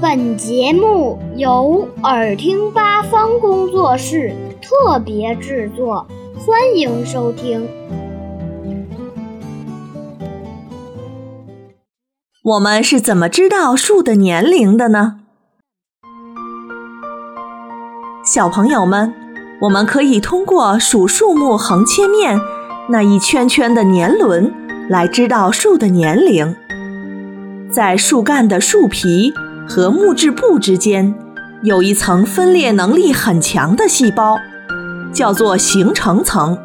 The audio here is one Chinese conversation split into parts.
本节目由耳听八方工作室特别制作，欢迎收听。我们是怎么知道树的年龄的呢？小朋友们，我们可以通过数树木横切面那一圈圈的年轮来知道树的年龄。在树干的树皮和木质部之间，有一层分裂能力很强的细胞，叫做形成层。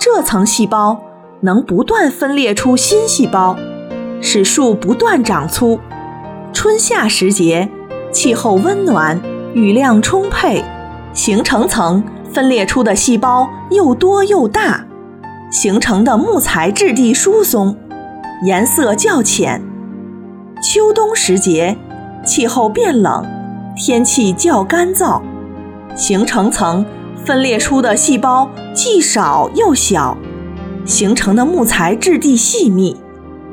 这层细胞能不断分裂出新细胞，使树不断长粗。春夏时节，气候温暖，雨量充沛，形成层分裂出的细胞又多又大，形成的木材质地疏松，颜色较浅。秋冬时节，气候变冷，天气较干燥，形成层分裂出的细胞既少又小，形成的木材质地细密，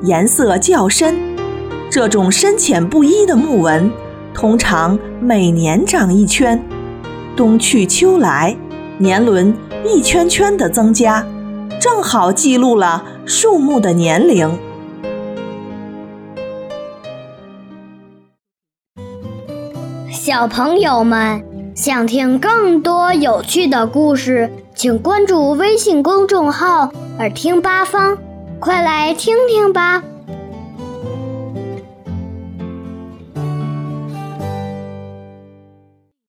颜色较深。这种深浅不一的木纹，通常每年长一圈，冬去秋来，年轮一圈圈的增加，正好记录了树木的年龄。小朋友们想听更多有趣的故事，请关注微信公众号“耳听八方”，快来听听吧。